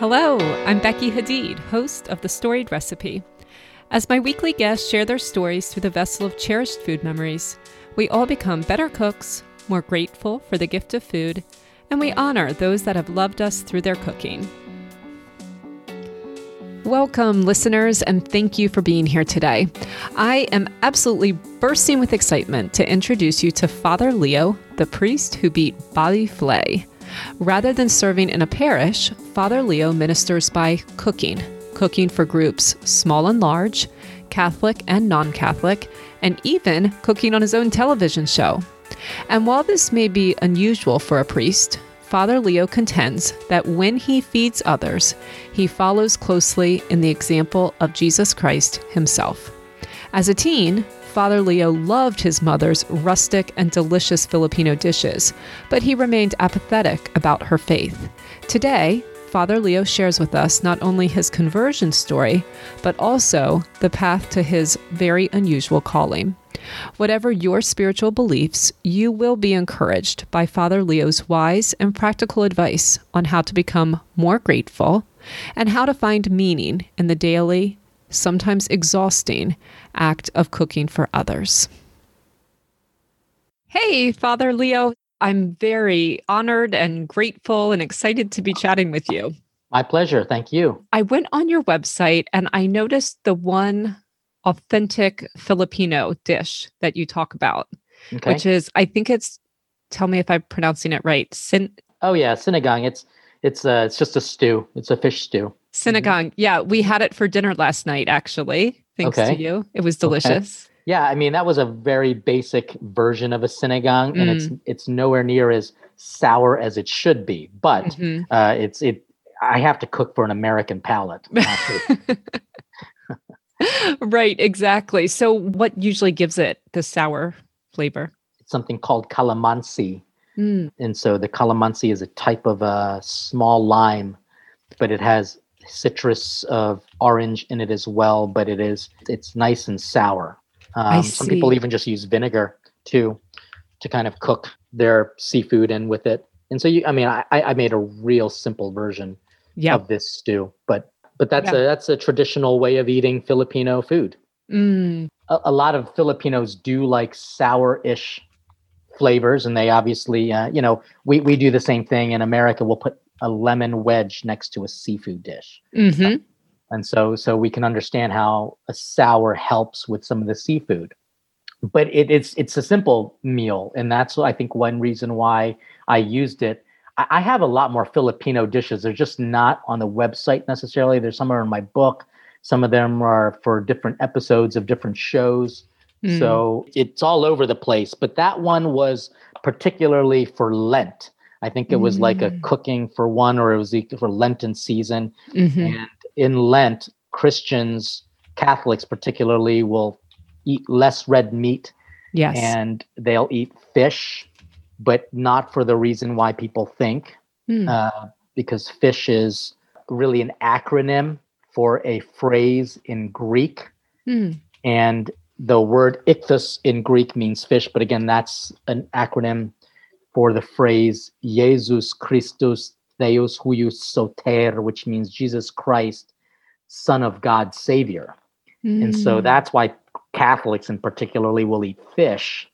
Hello, I'm Becky Hadeed, host of The Storied Recipe. As my weekly guests share their stories through the vessel of cherished food memories, we all become better cooks, more grateful for the gift of food, and we honor those that have loved us through their cooking. Welcome, listeners, and thank you for being here today. I am absolutely bursting with excitement to introduce you to Father Leo, the priest who beat Bobby Flay. Rather than serving in a parish, Father Leo ministers by cooking, cooking for groups small and large, Catholic and non Catholic, and even cooking on his own television show. And while this may be unusual for a priest, Father Leo contends that when he feeds others, he follows closely in the example of Jesus Christ himself. As a teen, Father Leo loved his mother's rustic and delicious Filipino dishes, but he remained apathetic about her faith. Today, Father Leo shares with us not only his conversion story, but also the path to his very unusual calling. Whatever your spiritual beliefs, you will be encouraged by Father Leo's wise and practical advice on how to become more grateful and how to find meaning in the daily, sometimes exhausting, act of cooking for others. Hey, Father Leo. I'm very honored and grateful and excited to be chatting with you. My pleasure. Thank you. I went on your website and I noticed the one authentic Filipino dish that you talk about, okay. which is, I think it's, tell me if I'm pronouncing it right. Sin- oh, yeah, sinigang. It's, it's, uh, it's just a stew, it's a fish stew. Sinigang. Mm-hmm. Yeah, we had it for dinner last night, actually. Thanks okay. to you. It was delicious. Okay. Yeah, I mean that was a very basic version of a sinigang, mm. and it's mm. it's nowhere near as sour as it should be. But mm-hmm. uh, it's it. I have to cook for an American palate. right, exactly. So, what usually gives it the sour flavor? It's something called calamansi, mm. and so the calamansi is a type of a small lime, but it has citrus of orange in it as well, but it is it's nice and sour. Um, some people even just use vinegar too to kind of cook their seafood in with it. And so you, I mean, I, I made a real simple version of this stew, but but that's a that's a traditional way of eating Filipino food. Mm. A, a, lot of Filipinos do like sour-ish flavors, and they obviously, uh, you know, we we do the same thing in America. We'll put a lemon wedge next to a seafood dish. Mm-hmm. And so, so we can understand how a sour helps with some of the seafood. But it, it's it's a simple meal, and that's I think one reason why I used it. I, I have a lot more Filipino dishes. They're just not on the website necessarily. There's some are in my book. Some of them are for different episodes of different shows. Mm. So it's all over the place. But that one was particularly for Lent I think it was mm-hmm. like a mm. cooking for one, or it was for Lenten season. Mm-hmm. And in Lent, Christians, Catholics particularly, will eat less red meat. Yes. And they'll eat fish, but not for the reason why people think, mm. uh, because fish is really an acronym for a phrase in Greek. Mm. And the word ichthus in Greek means fish, but again, that's an acronym for the phrase Jesus Christus Theos huios soter, which means Jesus Christ, Son of God, Savior. Mm. And so hmm. that's why Catholics in particularly will eat fish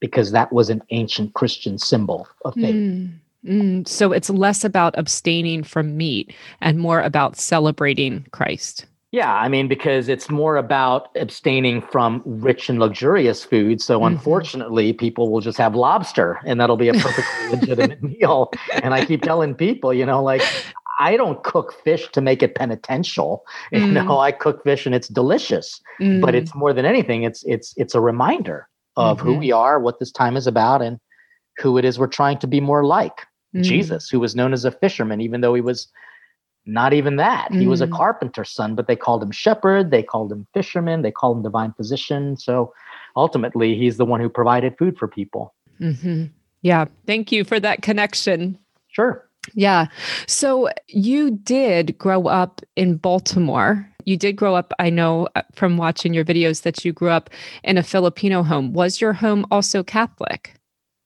because that was an ancient Christian symbol of faith. Mm. Mm. So it's less about abstaining from meat and more about celebrating Christ. Yeah, I mean, because it's more about abstaining from rich and luxurious food. So, mm-hmm. unfortunately, people will just have lobster, and that'll be a perfectly legitimate meal. And I keep telling people, you know, like, I don't cook fish to make it penitential. Mm. You know, I cook fish and it's delicious. Mm. But it's more than anything, it's it's it's a reminder of mm-hmm. who we are, what this time is about, and who it is we're trying to be more like. Mm. Jesus, who was known as a fisherman, even though he was not even that. Mm. He was a mm. carpenter's son, but they called him shepherd, they called him fisherman, they called him divine physician. So ultimately, he's the one who provided food for people. Mm-hmm. Yeah. Thank you for that connection. Sure. Yeah. So you did grow up in Baltimore. You did grow up, I know uh, from watching your videos that you grew up in a Filipino home. Was your home also Catholic?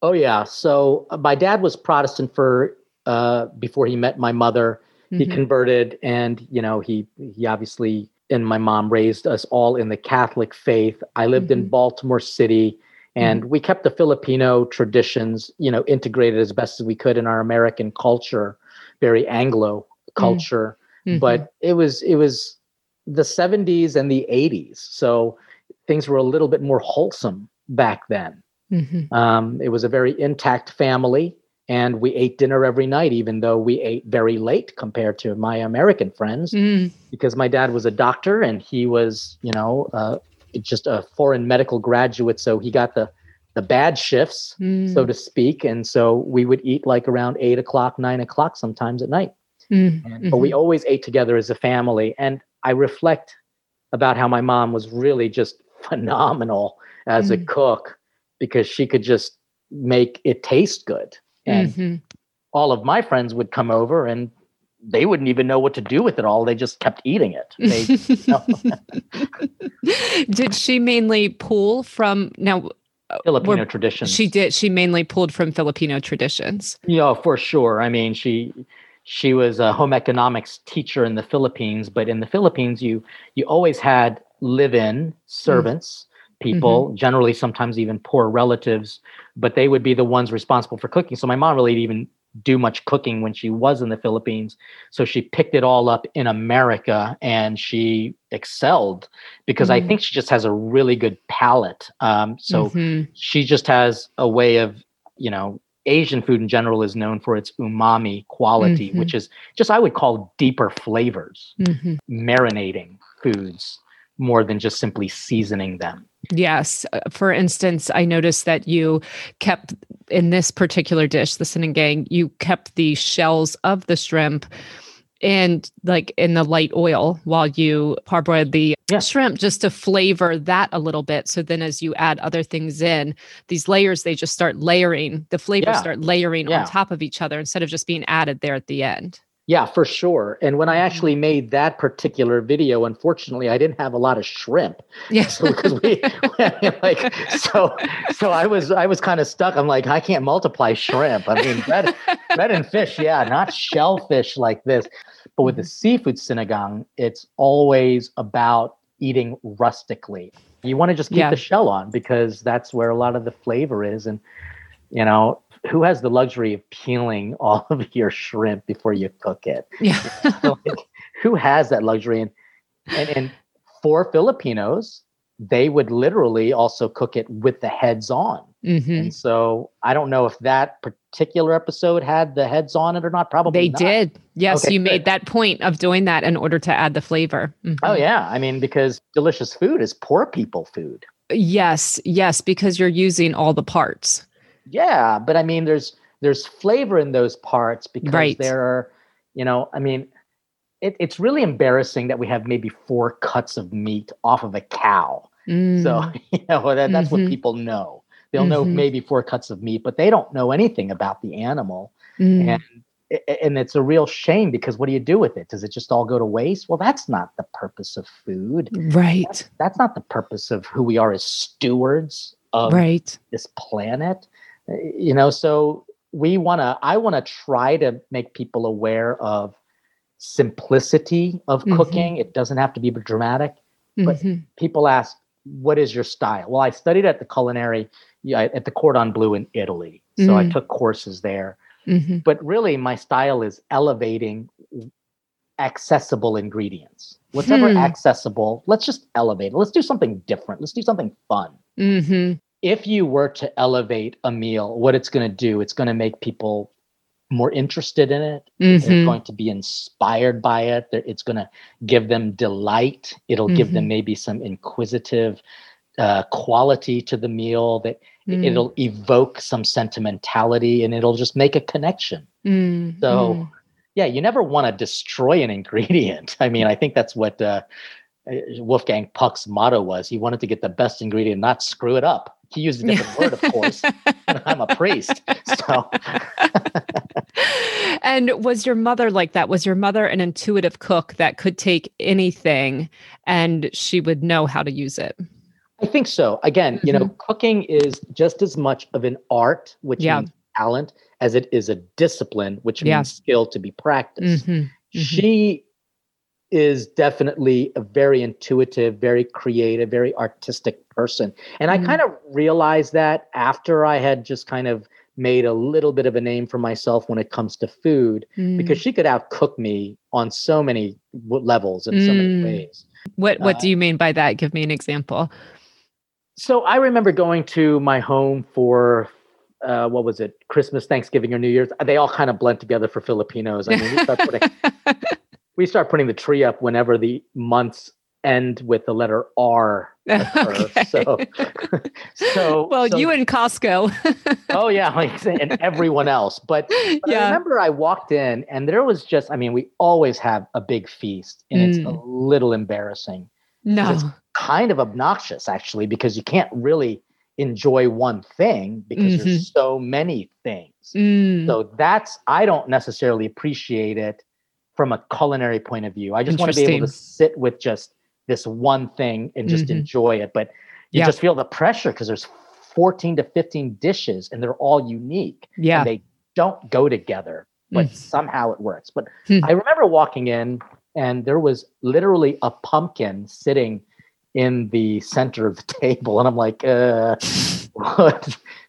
Oh, yeah. So uh, my dad was Protestant for uh, before he met my mother he Mhm. converted and you know he he obviously and my mom raised us all in the catholic faith i lived in Mhm. baltimore city and we kept the filipino traditions you know integrated as best as we could in our american culture very anglo culture Mhm. but it was it was the 70s and the 80s so things were a little bit more wholesome back then Mhm. um, it was a very intact family, and we ate dinner every night, even though we ate very late compared to my American friends, Mm. because my dad was a doctor and he was, you know, uh, just a foreign medical graduate, so he got the the bad shifts, Mm. so to speak, and so we would eat like around eight o'clock, nine o'clock, sometimes at night. Mm. And, But we always ate together as a family, and I reflect about how my mom was really just phenomenal as a Mm. cook because she could just make it taste good. And Mhm. all of my friends would come over and they wouldn't even know what to do with it all. They just kept eating it. They. Did she mainly pull from now? Filipino traditions. She did. She mainly pulled from Filipino traditions. you know, for sure. I mean, she she was a home economics teacher in the Philippines, but in the Philippines, you you always had live-in servants, people, generally sometimes even poor relatives, but they would be the ones responsible for cooking. So my mom really didn't even do much cooking when she was in the Philippines. So she picked it all up in America and she excelled because I Mm. think she just has a really good palate. Um, so Mhm. she just has a way of you know asian food in general is known for its umami quality Mhm. which is just i would call deeper flavors Mhm. marinating foods more than just simply seasoning them Yes. Uh, For instance, I noticed that you kept in this particular dish, the Sinigang, you kept the shells of the shrimp and like in the light oil while you parboiled the Yeah. shrimp just to flavor that a little bit. So then as you add other things in, these layers, they just start layering, the flavors Yeah. start layering Yeah. on top of each other instead of just being added there at the end. Yeah for sure. And when i actually mm-hmm. made that particular video unfortunately i didn't have a lot of shrimp. Yeah. so because we like so so i was i was kind of stuck. I'm like i can't multiply shrimp. I mean bread bread and fish yeah not shellfish like this. But with the mm-hmm. seafood sinigang it's always about eating rustically. You want to just keep Yeah. the shell on because that's where a lot of the flavor is and you know who has the luxury of peeling all of your shrimp before you cook it yeah. like, who has that luxury and, and and for filipinos they would literally also cook it with the heads on Mhm. and so i don't know if that particular episode had the heads on it or not probably They not. did. Yes, Okay, you good. made that point of doing that in order to add the flavor. Mhm. oh yeah i mean because delicious food is poor people food Yes, yes, because you're using all the parts. Yeah but i mean there's there's flavor in those parts because Right. there are you know i mean it, it's really embarrassing that we have maybe four cuts of meat off of a cow So Mm, you know that, that's Mhm. what people know. They'll know Mhm. maybe four cuts of meat, but they don't know anything about the animal. mm, And and it's a real shame because what do you do with it? Does it just all go to waste? Well, that's not the purpose of food. right, That's, that's not the purpose of who we are as stewards of right. this planet. You know, so we want to. I want to try to make people aware of simplicity of Mhm. cooking. It doesn't have to be dramatic But- Mhm. people ask, "What is your style?" Well, I studied at the culinary yeah, at the Cordon Bleu in Italy, so I Mm. took courses there. Mhm. But really, my style is elevating accessible ingredients. Whatever Hmm. accessible, let's just elevate it. Let's do something different. Let's do something fun. If you were to elevate a meal, what it's going to do, it's going to make people more interested in it. They're Mhm. going to be inspired by it. They're- It's going to give them delight. It'll give them maybe some inquisitive uh, quality to the meal that Mm. it'll evoke some sentimentality and it'll just make a connection. Mm. So, Mm. yeah, you never want to destroy an ingredient. I mean, I think that's what uh, uh, Wolfgang Puck's motto was. He wanted to get the best ingredient, not screw it up. He used a different word, of course. I'm a priest. So, and was your mother like that? Was your mother an intuitive cook that could take anything and she would know how to use it? I think so. Again, you know, cooking is just as much of an art, which Yeah. means talent, as it is a discipline, which Yeah. means skill to be practiced. Mhm. Mm-hmm. She is definitely a very intuitive, very creative, very artistic person. And mm-hmm. I kind of realized that after I had just kind of made a little bit of a name for myself when it comes to food mm. because she could outcook me on so many levels and mm. so many mm. ways. What what uh, do you mean by that? Give me an example. So I remember going to my home for uh, what was it? Christmas, Thanksgiving, or New Year's. They all kind of blend together for Filipinos. I mean, we start putting, we start putting the tree up whenever the months end with the letter R. Okay. So, so well, so, you and Costco. oh yeah, and everyone else. But, but yeah. I remember I walked in and there was just, I mean, we always have a big feast, and mm. it's a mm. little embarrassing. No, it's kind of obnoxious actually because you can't really enjoy one thing because mm-hmm. there's so many things. Mm. So that's I don't necessarily appreciate it from a culinary point of view. I just want to be able to sit with just this one thing and just mm-hmm. enjoy it. But you yeah. just feel the pressure because there's 14 to 15 dishes and they're all unique. Yeah. they don't go together, but mm. somehow it works. But mm. I remember walking in and there was literally a pumpkin sitting in the center of the table. And I'm like, uh,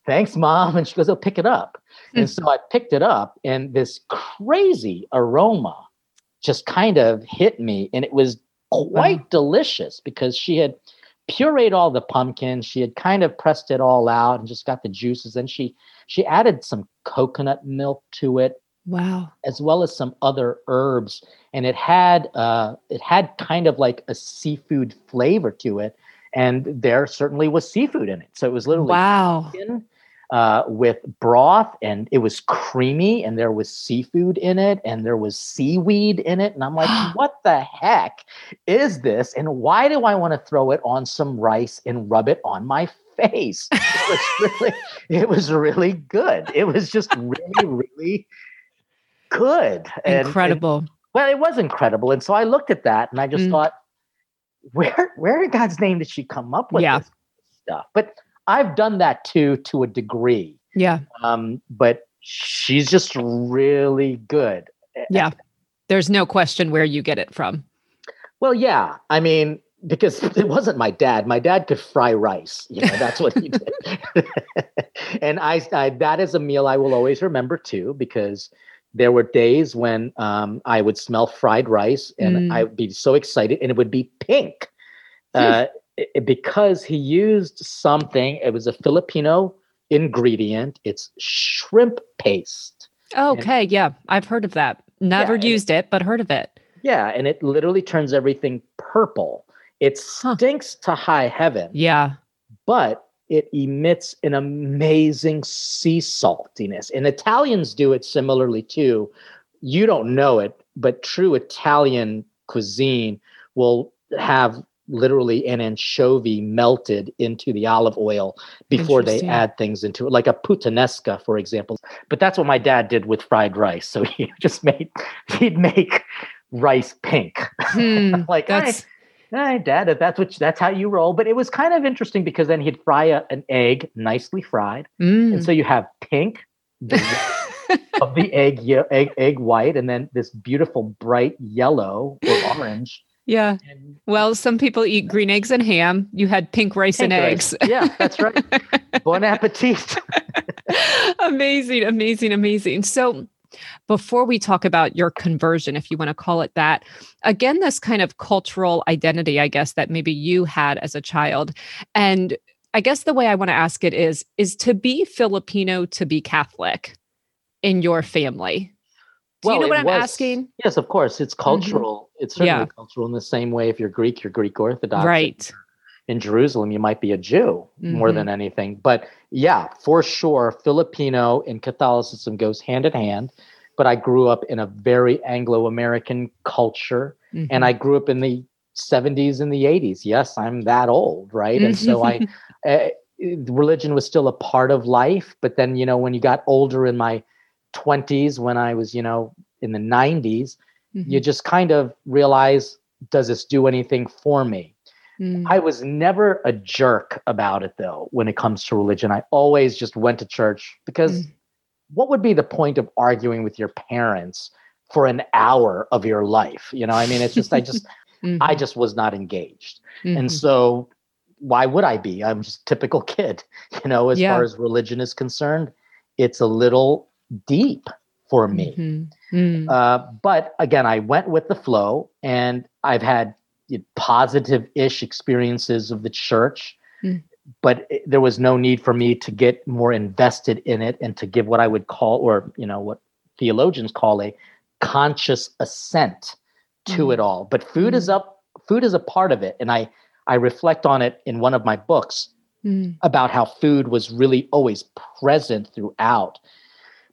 thanks, mom. And she goes, oh, pick it up. Mm. And so I picked it up and this crazy aroma just kind of hit me. And it was quite wow. delicious because she had pureed all the pumpkin she had kind of pressed it all out and just got the juices and she she added some coconut milk to it wow as well as some other herbs and it had uh it had kind of like a seafood flavor to it and there certainly was seafood in it so it was literally wow uh, with broth and it was creamy and there was seafood in it and there was seaweed in it. And I'm like, what the heck is this? And why do I want to throw it on some rice and rub it on my face? It was really, it was really good. It was just really, really good. Incredible. And, well, it was incredible. And so I looked at that and I just mm. thought, where, where in God's name did she come up with yeah. this stuff? But I've done that too to a degree. Yeah. Um, but she's just really good. Yeah. There's no question where you get it from. Well, yeah. I mean, because it wasn't my dad. My dad could fry rice. You know, that's what he did. and I, I, that is a meal I will always remember too, because there were days when um, I would smell fried rice and mm. I would be so excited and it would be pink. Uh, it, because he used something, it was a Filipino ingredient. It's shrimp paste. Okay, and, yeah, I've heard of that. Never yeah, used it, but heard of it. Yeah, and it literally turns everything purple. It stinks huh. to high heaven. Yeah. But it emits an amazing sea saltiness. And Italians do it similarly too. You don't know it, but true Italian cuisine will have literally an anchovy melted into the olive oil before they add things into it, like a puttanesca, for example. But that's what my dad did with fried rice. So he just made he'd make rice pink. Hmm, like that's. All right, Dad, if that's what that's how you roll. But it was kind of interesting because then he'd fry a, an egg nicely fried, mm. and so you have pink of the egg, egg egg white, and then this beautiful bright yellow or orange yeah. And, well, some people eat green eggs and ham. You had pink rice pink and eggs. Yeah, that's right. bon appetit. amazing, amazing, amazing. So, before we talk about your conversion, if you want to call it that, again, this kind of cultural identity, I guess, that maybe you had as a child. And I guess the way I want to ask it is is to be Filipino to be Catholic in your family? Do well, you know what I'm was, asking? Yes, of course. It's mm-hmm. cultural. Mm-hmm. It's certainly yeah. cultural in the same way. If you're Greek, you're Greek Orthodox. Right. In Jerusalem, you might be a Jew mm-hmm. more than anything. But yeah, for sure, Filipino and Catholicism goes hand in hand. But I grew up in a very Anglo American culture, mm-hmm. and I grew up in the 70s and the 80s. Yes, I'm that old, right? And so I. Uh, religion was still a part of life but then you know when you got older in my 20s when I was, you know, in the 90s, mm-hmm. you just kind of realize, does this do anything for me? Mm. I was never a jerk about it though, when it comes to religion. I always just went to church because mm. what would be the point of arguing with your parents for an hour of your life. You know, I mean, it's just, I just, mm-hmm. I just was not engaged. Mm-hmm. And so why would I be? I'm just typical kid, you know, as yeah. far as religion is concerned, it's a little deep for me. Mm-hmm. Mm. Uh, but again, I went with the flow and I've had positive ish experiences of the church. Mm. But it, there was no need for me to get more invested in it and to give what I would call, or you know, what theologians call a conscious assent to mm. it all. But food is mm. up, food is a part of it, and I I reflect on it in one of my books mm. about how food was really always present throughout.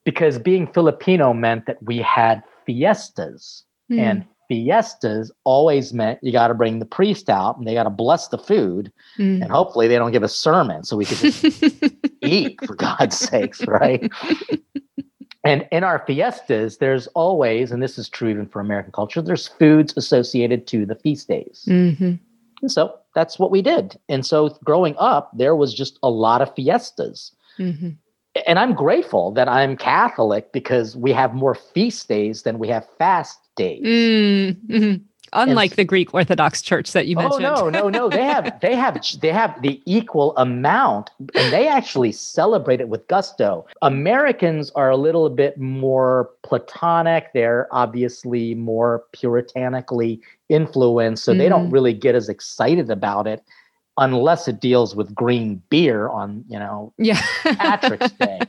Because being Filipino meant that we had fiestas, mm. and fiestas always meant you got to bring the priest out and they got to bless the food, mm. and hopefully they don't give a sermon so we could just eat for God's sakes, right? and in our fiestas, there's always, and this is true even for American culture, there's foods associated to the feast days. Mm-hmm. And so that's what we did. And so growing up, there was just a lot of fiestas. Mm-hmm. And I'm grateful that I'm Catholic because we have more feast days than we have fast days. Mm-hmm unlike and, the Greek Orthodox Church that you mentioned. Oh no, no, no! They have they have they have the equal amount, and they actually celebrate it with gusto. Americans are a little bit more platonic. They're obviously more puritanically influenced, so mm-hmm. they don't mm-hmm. really get as excited about it unless it deals with green beer on you know yeah. Patrick's Day.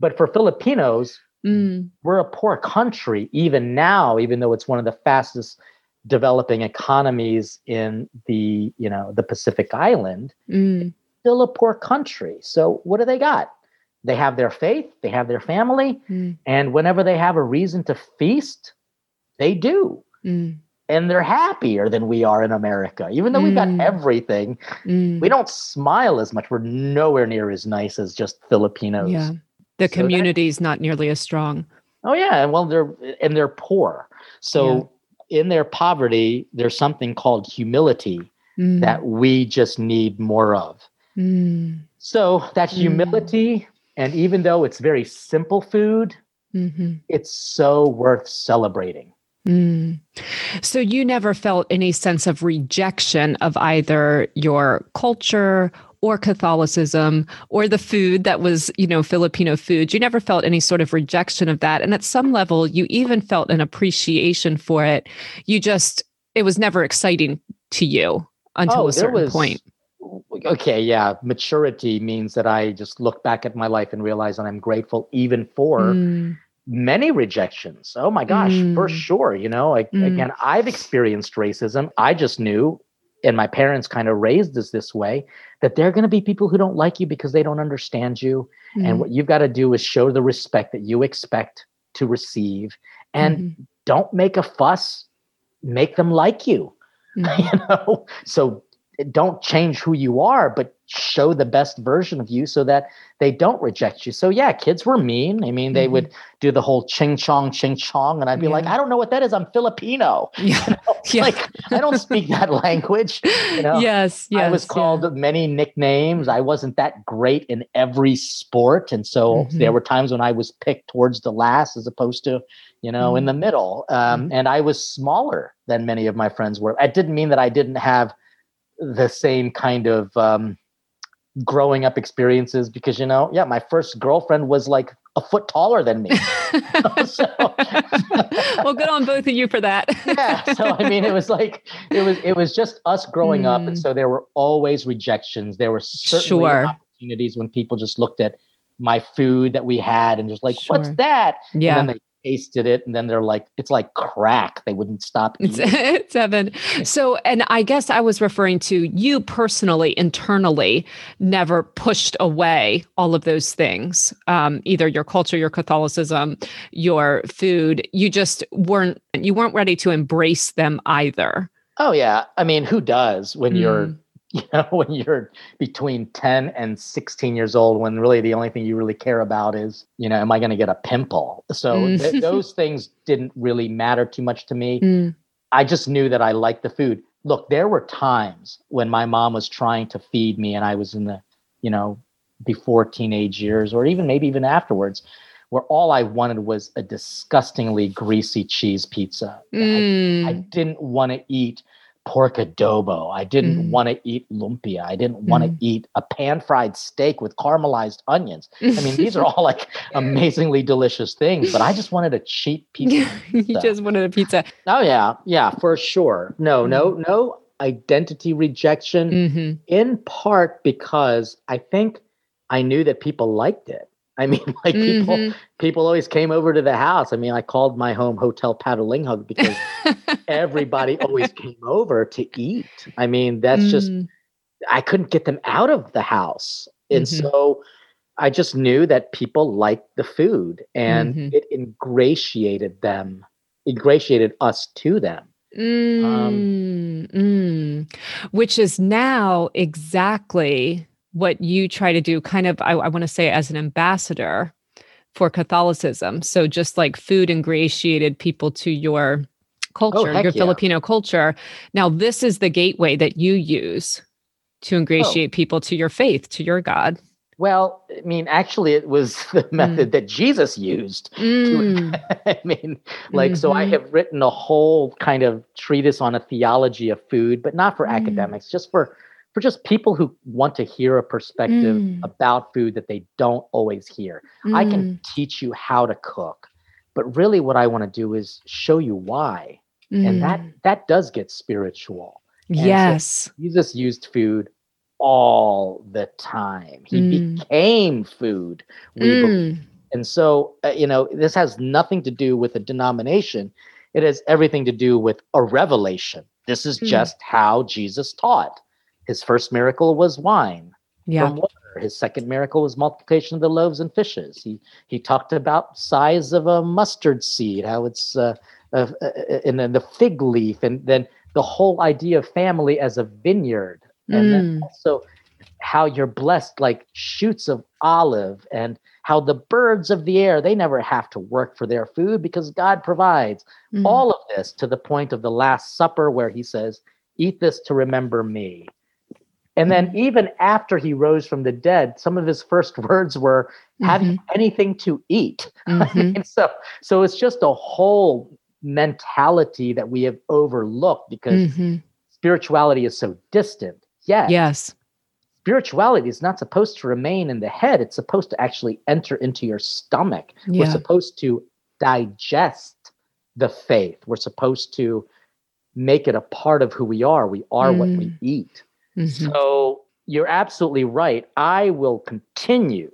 but for Filipinos, Mm. We're a poor country, even now, even though it's one of the fastest developing economies in the you know the Pacific Island. Mm. Still a poor country. So what do they got? They have their faith, they have their family, mm. and whenever they have a reason to feast, they do. Mm. And they're happier than we are in America. Even though we've got mm. everything, mm. we don't smile as much. We're nowhere near as nice as just Filipinos. Yeah the so community is not nearly as strong. Oh yeah, and well they're and they're poor. So yeah. in their poverty, there's something called humility mm. that we just need more of. Mm. So that mm. humility, mm. and even though it's very simple food, mm-hmm. it's so worth celebrating. Mm. So you never felt any sense of rejection of either your culture or Catholicism or the food that was, you know, Filipino food. You never felt any sort of rejection of that. And at some level, you even felt an appreciation for it. You just, it was never exciting to you until oh, a certain was, point. Okay, yeah. Maturity means that I just look back at my life and realize that I'm grateful even for. Mm many rejections. Oh my gosh, mm. for sure. You know, like, mm. again, I've experienced racism. I just knew and my parents kind of raised us this way that there are going to be people who don't like you because they don't understand you mm-hmm. and what you've got to do is show the respect that you expect to receive and mm-hmm. don't make a fuss make them like you mm-hmm. you know so don't change who you are but show the best version of you so that they don't reject you. So yeah, kids were mean. I mean, they mm-hmm. would do the whole ching chong ching chong, and I'd be yeah. like, I don't know what that is. I'm Filipino. Yeah. You know? yeah. Like I don't speak that language. You know? Yes, yes. I was called yeah. many nicknames. I wasn't that great in every sport, and so mm-hmm. there were times when I was picked towards the last as opposed to you know mm-hmm. in the middle. Um, mm-hmm. and I was smaller than many of my friends were. It didn't mean that I didn't have the same kind of um, growing up experiences because you know yeah my first girlfriend was like a foot taller than me so, well good on both of you for that yeah so i mean it was like it was it was just us growing mm. up and hmm. so there were always rejections there were certainly sure. opportunities when people just looked at my food that we had and just like sure. what's that yeah and then they tasted it and then they're like it's like crack. They wouldn't stop eating. it's heaven so and i guess i was referring to you personally internally never pushed away all of those things um, either your culture your catholicism your food. You just weren't you weren't ready to embrace them either. Oh yeah. I mean who does when mm. you're you know when you're between 10 and 16 years old when really the only thing you really care about is you know am i going to get a pimple so mm. th- those things didn't really matter too much to me mm. i just knew that i liked the food look there were times when my mom was trying to feed me and i was in the you know before teenage years or even maybe even afterwards where all I wanted was a disgustingly greasy cheese pizza. Mm. I, I, didn't want to eat pork adobo. I didn't mm. want to eat lumpia. I didn't want to mm. eat a pan fried steak with caramelized onions. I mean, these are all like amazingly delicious things, but I just wanted a cheap pizza. you just wanted a pizza. Oh yeah, yeah, for sure. No, no, mm. no identity rejection mm-hmm. in part because I think I knew that people liked it. I mean, like people mm-hmm. people always came over to the house. I mean, I called my home Hotel Patalinghug because everybody always came over to eat. I mean, that's mm. just I couldn't get them out of the house. And mm-hmm. so I just knew that people liked the food and mm-hmm. it ingratiated them, ingratiated us to them. Mm, um, mm. Which is now exactly what you try to do, kind of, I, I want to say, as an ambassador for Catholicism. So just like food ingratiated people to your culture, oh, your yeah. Filipino culture. Now, this is the gateway that you use to ingratiate oh. people to your faith, to your God. Well, I mean, actually, it was the mm. method mm. that Jesus used. Mm. To, I mean, like, mm-hmm. so I mm-hmm. have written a whole kind of treatise on a theology of food, but not for mm. academics, just for for just people who want to hear a perspective mm. about food that they don't always hear. I can mm. teach you how to cook, but really, what I want to do is show you why, and that that does get spiritual. And yes, so Jesus used food all the time. He mm. became food. Mm. And so, uh, you know, this has nothing to do with a denomination. It has everything to do with a revelation. This is mm. just how Jesus taught. His first miracle was wine yeah. from water. His second miracle was multiplication of the loaves and fishes. He he talked about size of a mustard seed, how it's uh, uh, uh, and then the fig leaf, and then the whole idea of family as a vineyard and mm. then also how you're blessed like shoots of olive and how the birds of the air they never have to work for their food because god provides mm. all of this to the point of the last supper where he says eat this to remember me and then mm. even after he rose from the dead some of his first words were have mm-hmm. you anything to eat mm-hmm. so so it's just a whole mentality that we have overlooked because mm-hmm. spirituality is so distant Yes. Yes. Spirituality is not supposed to remain in the head. It's supposed to actually enter into your stomach. Yeah. We're supposed to digest the faith. We're supposed to make it a part of who we are. We are mm. what we mm. eat. Mm-hmm. So you're absolutely right. I will continue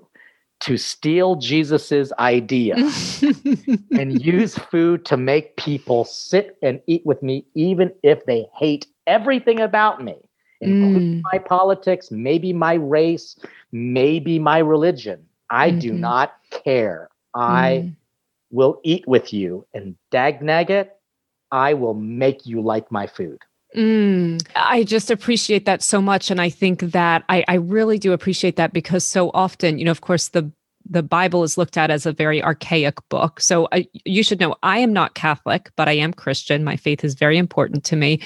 to steal Jesus's idea and use food to make people sit and eat with me, even if they hate everything about me including mm. my politics, maybe my race, maybe my religion. I mm-hmm. do not care. I mm. will eat with you and dag nugget. I will make you like my food. Mm, I just appreciate that so much. And I think that I, I really do appreciate that because so often, you know, of course, the the Bible is looked at as a very archaic book. So uh, you should know I am not Catholic, but I am Christian. My faith is very important to me.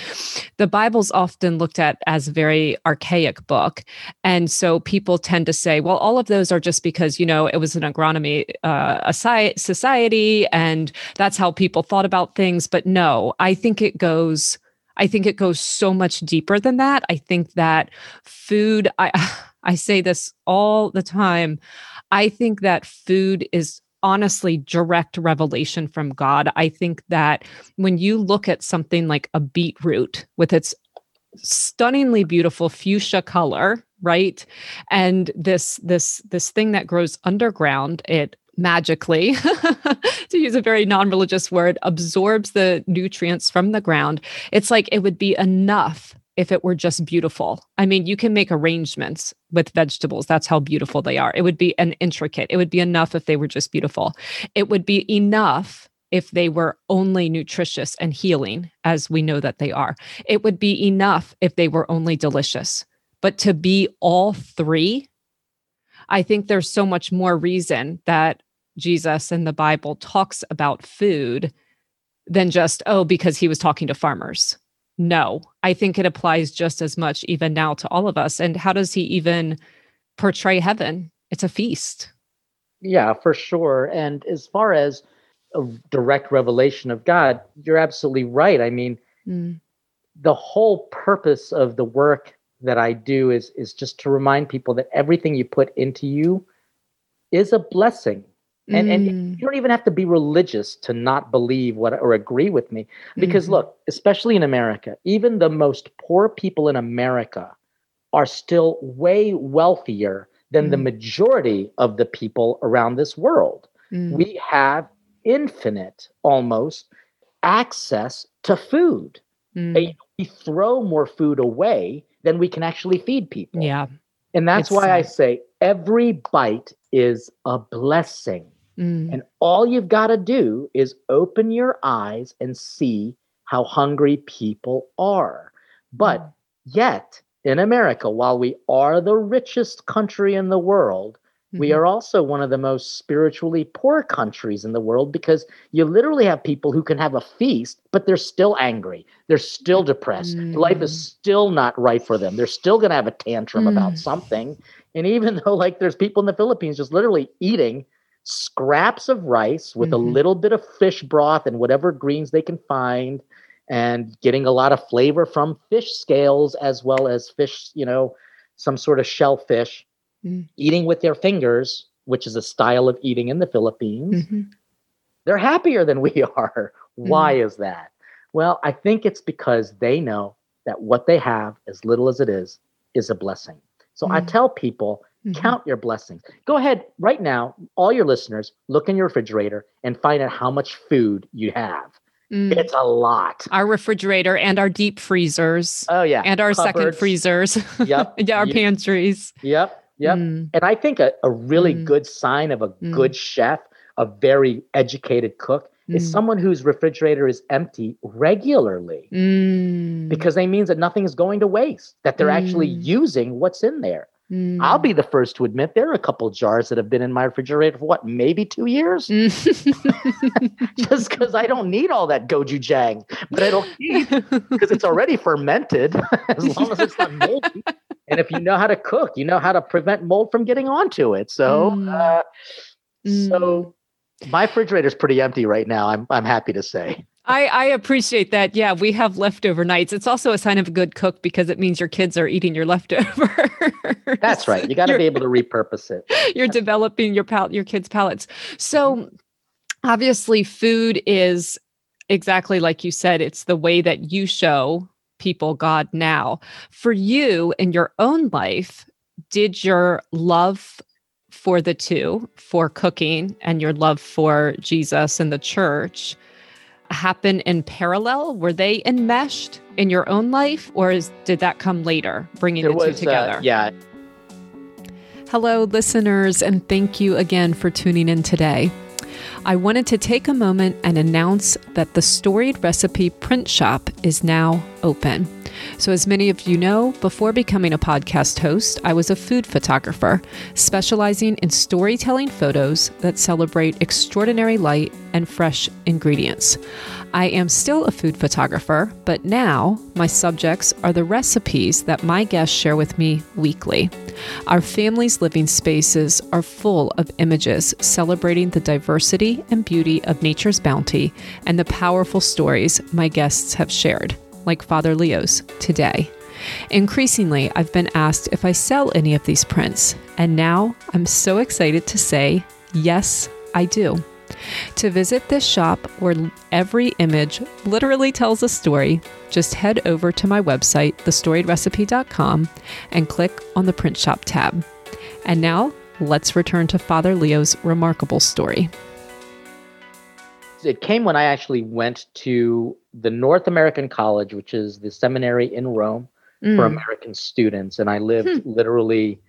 The Bible's often looked at as a very archaic book. And so people tend to say, well, all of those are just because, you know, it was an agronomy uh, society and that's how people thought about things. But no, I think it goes. I think it goes so much deeper than that. I think that food, I I say this all the time. I think that food is honestly direct revelation from God. I think that when you look at something like a beetroot with its stunningly beautiful fuchsia color, right? And this this this thing that grows underground, it magically to use a very non-religious word absorbs the nutrients from the ground it's like it would be enough if it were just beautiful. I mean, you can make arrangements with vegetables. That's how beautiful they are. It would be an intricate. It would be enough if they were just beautiful. It would be enough if they were only nutritious and healing, as we know that they are. It would be enough if they were only delicious. But to be all three, I think there's so much more reason that Jesus and the Bible talks about food than just, oh, because he was talking to farmers no, I think it applies just as much even now to all of us. And how does he even portray heaven? It's a feast. Yeah, for sure. And as far as a direct revelation of God, you're absolutely right. I mean, mm. the whole purpose of the work that I do is is just to remind people that everything you put into you is a blessing. And, mm. and you don't even have to be religious to not believe what or agree with me. Because mm-hmm. look, especially in America, even the most poor people in America are still way wealthier than mm. the majority of the people around this world. Mm. We have infinite almost access to food. Mm. We throw more food away than we can actually feed people. Yeah. And that's it's, why I say every bite is a blessing. Mm. And all you've got to do is open your eyes and see how hungry people are. But mm. yet, in America, while we are the richest country in the world, mm-hmm. we are also one of the most spiritually poor countries in the world because you literally have people who can have a feast, but they're still angry. They're still depressed. Mm. Life is still not right for them. They're still going to have a tantrum mm. about something. And even though, like, there's people in the Philippines just literally eating scraps of rice with mm-hmm. a little bit of fish broth and whatever greens they can find and getting a lot of flavor from fish scales as well as fish, you know, some sort of shellfish, mm. eating with their fingers, which is a style of eating in the Philippines. Mm-hmm. They're happier than we are. Why mm. is that? Well, I think it's because they know that what they have, as little as it is, is a blessing. So mm. I tell people, mm-hmm. count your blessings. Go ahead right now, all your listeners, look in your refrigerator and find out how much food you have. Mm. It's a lot. Our refrigerator and our deep freezers. Oh yeah. And our Cupboards. second freezers. Yep. yeah, our yep. pantries. Yep. Yep. Mm. And I think a, a really mm. good sign of a mm. good chef, a very educated cook, is mm. someone whose refrigerator is empty regularly. Mm. Because that means that nothing is going to waste, that they're actually using what's in there. Mm. I'll be the first to admit there are a couple jars that have been in my refrigerator for what, maybe two years? Mm. Just because I don't need all that gochujang, but I don't keep because it's already fermented as long as it's not moldy. and if you know how to cook, you know how to prevent mold from getting onto it. So, mm. uh, so mm. my refrigerator is pretty empty right now. I'm I'm happy to say. I, I appreciate that. Yeah, we have leftover nights. It's also a sign of a good cook because it means your kids are eating your leftovers. That's right. You got to be able to repurpose it. You're developing your pal- your kids' palates. So mm-hmm. obviously, food is exactly like you said. It's the way that you show people God now. For you in your own life, did your love for the two, for cooking, and your love for Jesus and the church? Happen in parallel? Were they enmeshed in your own life, or is, did that come later, bringing there the was, two uh, together? Uh, yeah. Hello, listeners, and thank you again for tuning in today. I wanted to take a moment and announce that the Storied Recipe print shop is now open. So, as many of you know, before becoming a podcast host, I was a food photographer, specializing in storytelling photos that celebrate extraordinary light and fresh ingredients. I am still a food photographer, but now my subjects are the recipes that my guests share with me weekly. Our family's living spaces are full of images celebrating the diversity and beauty of nature's bounty and the powerful stories my guests have shared like Father Leo's today. Increasingly, I've been asked if I sell any of these prints, and now I'm so excited to say, yes, I do. To visit this shop where every image literally tells a story, just head over to my website, thestoriedrecipe.com, and click on the print shop tab. And now, let's return to Father Leo's remarkable story it came when I actually went to the North American College, which is the seminary in Rome mm. for American students, and I lived hmm. literally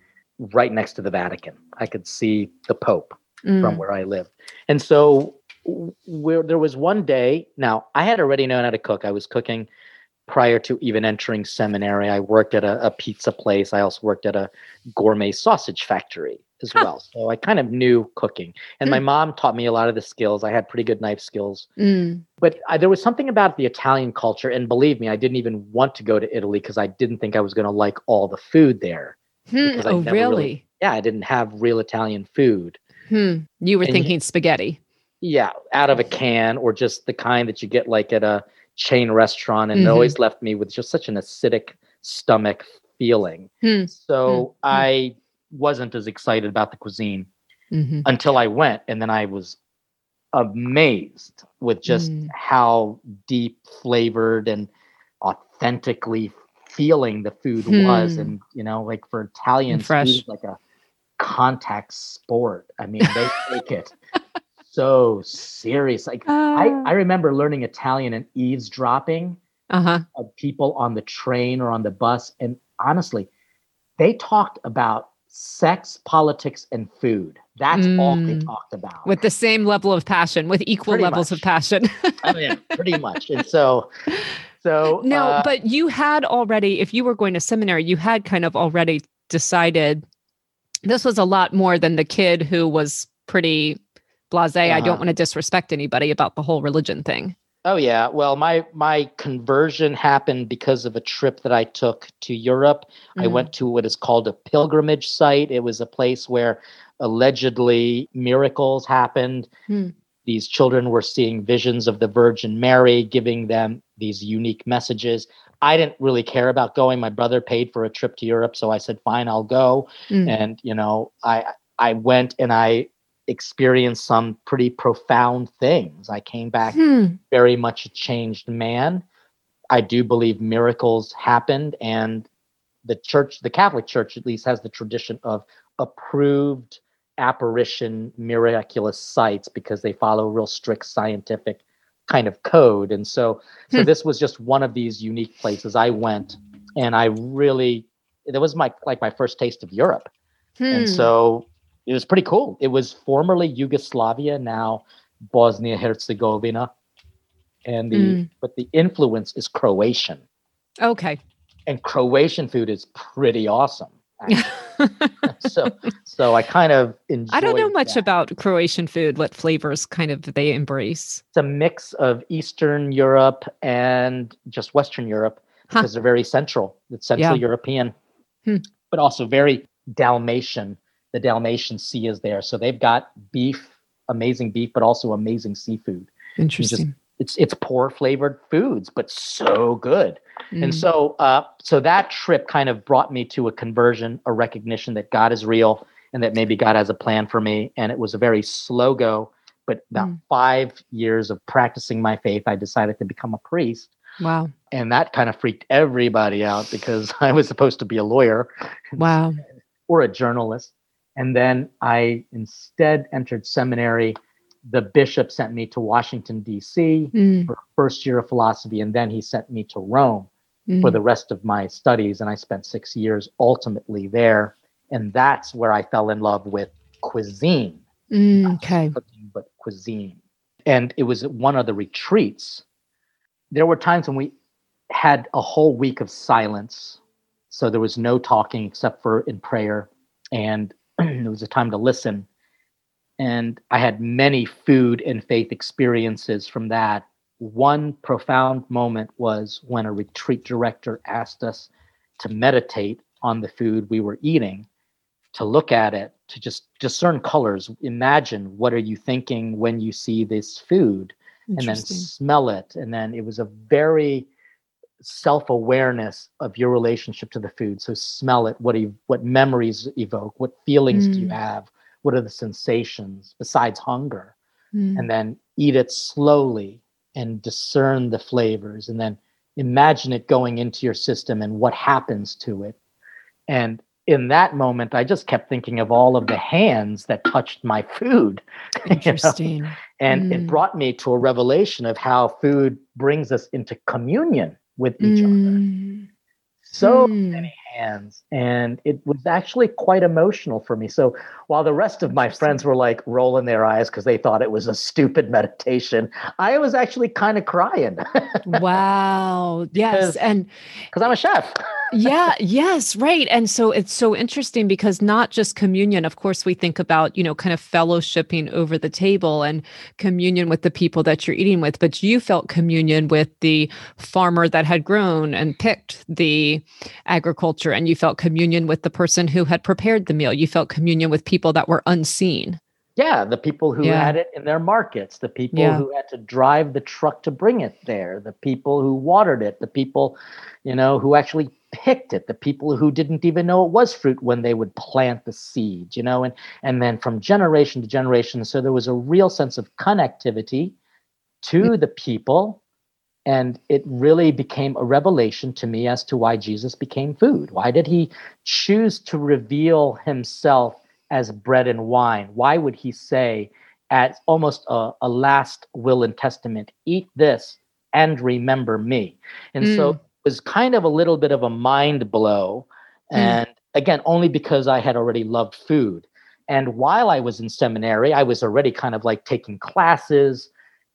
right next to the Vatican. I could see the Pope mm. from where I lived, and so where there was one day. Now I had already known how to cook. I was cooking prior to even entering seminary. I worked at a, a pizza place. I also worked at a gourmet sausage factory as huh. well. So I kind of knew cooking. And mm. my mom taught me a lot of the skills. I had pretty good knife skills. Mm. But I, there was something about the Italian culture. And believe me, I didn't even want to go to Italy because I didn't think I was going to like all the food there. Hmm. Oh, really? really? Yeah, I didn't have real Italian food. Hmm. You were And thinking spaghetti. Yeah, out of a can or just the kind that you get like at a chain restaurant, and it Mhm. always left me with just such an acidic stomach feeling. Hmm. So Hmm. I wasn't as excited about the cuisine Mhm. until I went, and then I was amazed with just Mm. how deep flavored and authentically feeling the food was, Hmm. and you know, like for Italians, food fresh. like a contact sport. I mean, they take it so serious. Like I, I remember learning Italian and eavesdropping uh huh. of people on the train or on the bus. And honestly, they talked about sex, politics, and food. That's all they Mm. talked about. With the same level of passion, with equal Pretty levels of passion. I mean, pretty much. And so, so no, uh, but you had already, if you were going to seminary, you had kind of already decided this was a lot more than the kid who was pretty blase. I Uh-huh. don't want to disrespect anybody about the whole religion thing. Oh yeah. Well, my my conversion happened because of a trip that I took to Europe. I Mm. went to what is called a pilgrimage site. It was a place where allegedly miracles happened. Hmm. These children were seeing visions of the Virgin Mary, giving them these unique messages. I didn't really care about going. My brother paid for a trip to Europe, so I said, "Fine, I'll go." Mm. And you know, I I went and I experienced some pretty profound things. I came back Hmm. very much a changed man. I do believe miracles happened, and the church, the Catholic Church at least, has the tradition of approved apparition miraculous sites because they follow real strict scientific kind of code. And so, so Hmm. this was just one of these unique places I went, and I really, that was my like my first taste of Europe, and Hmm. so it was pretty cool. It was formerly Yugoslavia, now Bosnia Herzegovina, and the Mm. but the influence is Croatian, okay. and Croatian food is pretty awesome. so so I kind of enjoy. I don't know much that. about Croatian food, what flavors kind of they embrace. It's a mix of Eastern Europe and just Western Europe Huh. because they're very central. It's Central Yeah. European, Hmm. but also very Dalmatian. The Dalmatian Sea is there, so they've got beef, amazing beef, but also amazing seafood. Interesting. It's it's poor flavored foods, but so good. And Mm. so, uh, so that trip kind of brought me to a conversion, a recognition that God is real, and that maybe God has a plan for me. And it was a very slow go, but about Mm. five years of practicing my faith, I decided to become a priest, wow. and that kind of freaked everybody out because I was supposed to be a lawyer Wow. or a journalist, and then I instead entered seminary. The bishop sent me to Washington D.C. Mm, for first year of philosophy, and then he sent me to Rome for mm. the rest of my studies and i spent six years ultimately there and that's where i fell in love with cuisine Mm, okay. cooking, but cuisine and it was one of the retreats there were times when we had a whole week of silence so there was no talking except for in prayer and it was a time to listen. And i had many food and faith experiences from that. One profound moment was when a retreat director asked us to meditate on the food we were eating to look at it to just discern colors. Imagine what are you thinking when you see this food? And then smell it. And then it was a very self-awareness of your relationship to the food so smell it what ev- what memories evoke what feelings do you Mm. have what are the sensations besides hunger Mm. and then eat it slowly and discern the flavors and then imagine it going into your system and what happens to it and in that moment i just kept thinking of all of the hands that touched my food you know? And Mm. it brought me to a revelation of how food brings us into communion with each other Mm, so mm. many hands and it was actually quite emotional for me so while the rest of my friends were like rolling their eyes because they thought it was a stupid meditation i was actually kind of crying Wow. Yes. Because- And because i'm a chef yeah, yes, right. And so it's so interesting because not just communion, of course, we think about, you know, kind of fellowshipping over the table and communion with the people that you're eating with, but you felt communion with the farmer that had grown and picked the agriculture, and you felt communion with the person who had prepared the meal. You felt communion with people that were unseen. Yeah, the people who Yeah. had it in their markets, the people Yeah. who had to drive the truck to bring it there, the people who watered it, the people, you know, who actually picked it, the people who didn't even know it was fruit when they would plant the seed, you know, and and then from generation to generation. So there was a real sense of connectivity to the people. And it really became a revelation to me as to why Jesus became food. Why did he choose to reveal himself as bread and wine? Why would he say, as almost a, a last will and testament, eat this and remember me? And so Mm. it was kind of a little bit of a mind blow. Mm. And again, only because I had already loved food. And while I was in seminary, I was already kind of like taking classes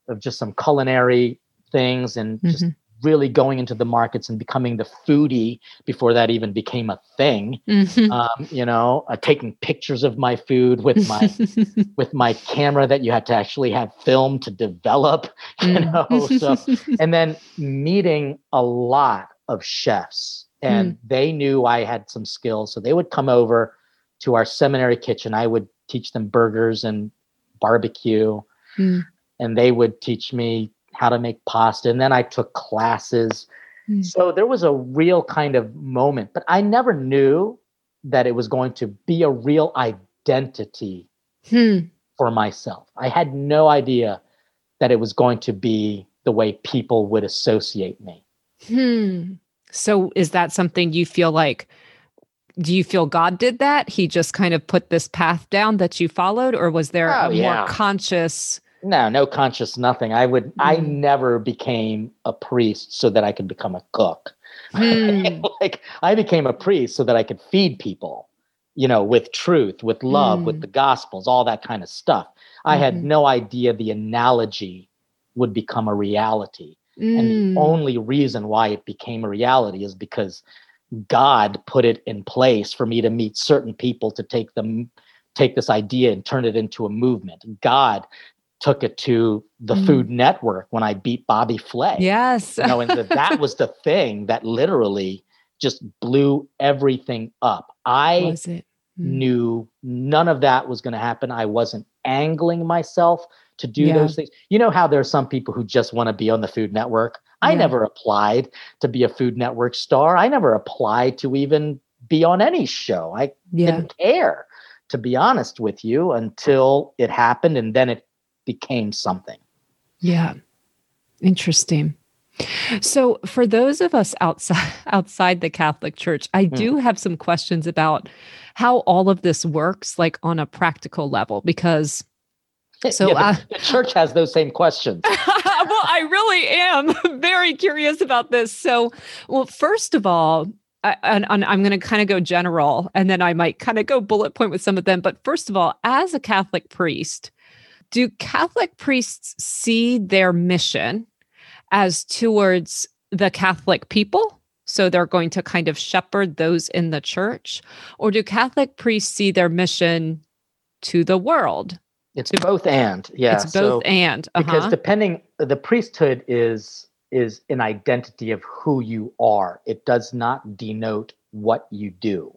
of just some culinary things and just Mhm. Really going into the markets and becoming the foodie before that even became a thing Mhm. um, you know uh, taking pictures of my food with my with my camera that you had to actually have film to develop you Mm. know so and then meeting a lot of chefs and they knew i had some skills so they would come over to our seminary kitchen i would teach them burgers and barbecue Mm. and they would teach me how to make pasta and then i took classes Mm. so there was a real kind of moment but i never knew that it was going to be a real identity Hmm. for myself i had no idea that it was going to be the way people would associate me Hmm. So is that something you feel like do you feel God did that? He just kind of put this path down that you followed or was there Oh, a yeah. more conscious no no conscious nothing i would i Mm. never became a priest so that i could become a cook Hmm. like i became a priest so that i could feed people you know with truth with love Mm. with the gospels all that kind of stuff i had Mhm. no idea the analogy would become a reality and Mm. the only reason why it became a reality is because god put it in place for me to meet certain people to take them take this idea and turn it into a movement god took it to the Mm. food network when i beat bobby flay Yes. you know, and that, that was the thing that literally just blew everything up. I? Mm. knew none of that was going to happen. I wasn't angling myself to do Yeah. those things. You know how there are some people who just want to be on the Food Network? I Yeah. never applied to be a Food Network star. I never applied to even be on any show. I Yeah. didn't care, to be honest with you, until it happened and then it became something. Yeah. Interesting. So for those of us outside outside the Catholic Church, I Hmm. do have some questions about how all of this works like on a practical level because So, Yeah, the- uh, the church has those same questions. well, I really am very curious about this. So, well, first of all, I, and, and I'm going to kind of go general and then I might kind of go bullet point with some of them. But first of all, as a Catholic priest, do Catholic priests see their mission as towards the Catholic people? So they're going to kind of shepherd those in the church? Or do Catholic priests see their mission to the world? It's both and yeah. it's both so, and. because uh-huh. depending, the priesthood is is an identity of who you are. It does not denote what you do.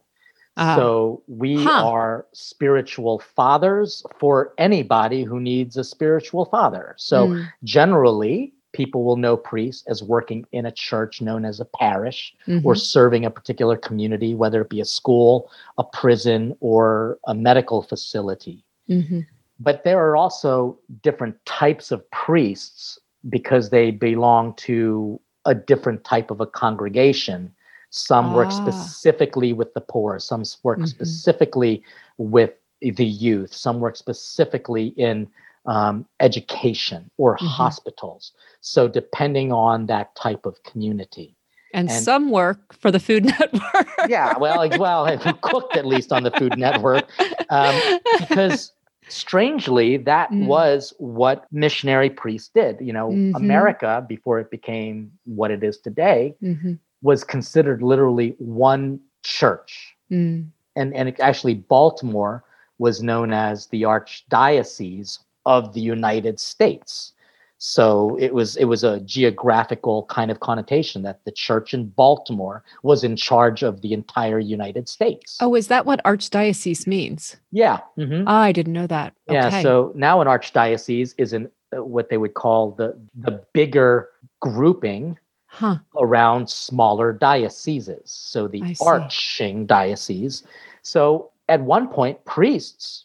Ah. so we Huh. are spiritual fathers for anybody who needs a spiritual father. So Mm, generally, people will know priests as working in a church known as a parish or mhm. serving a particular community, whether it be a school, a prison, or a medical facility. Mhm. But there are also different types of priests because they belong to a different type of a congregation. Some work Ah. specifically with the poor, some work Mhm. specifically with the youth, some work specifically in um, education or Mhm. hospitals. So, depending on that type of community. and, And- some work for the Food Network. Yeah, well, well, who cooked at least on the Food Network? Um, because strangely that Mm. was what missionary priests did you know Mhm. america before it became what it is today Mhm. Was considered literally one church Mm. and and it- actually baltimore was known as the archdiocese of the united states So it was it was a geographical kind of connotation that the church in Baltimore was in charge of the entire United States. Oh, is that what archdiocese means? Yeah. mhm. Ah, I didn't know that. Yeah. Okay. So now an archdiocese is in uh, what they would call the the bigger grouping huh. around smaller dioceses. So the arching diocese. So at one point, priests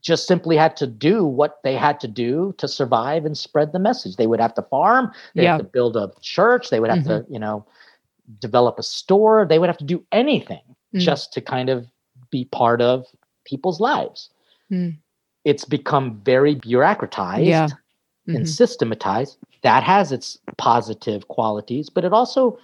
just simply had to do what they had to do to survive and spread the message. They would have to farm, they Yeah. have to build a church, they would have to, you know, develop a store, they would have to do anything Mm. just to kind of be part of people's lives. Mm. It's become very bureaucratized Yeah. and Mhm. systematized. That has its positive qualities, but it also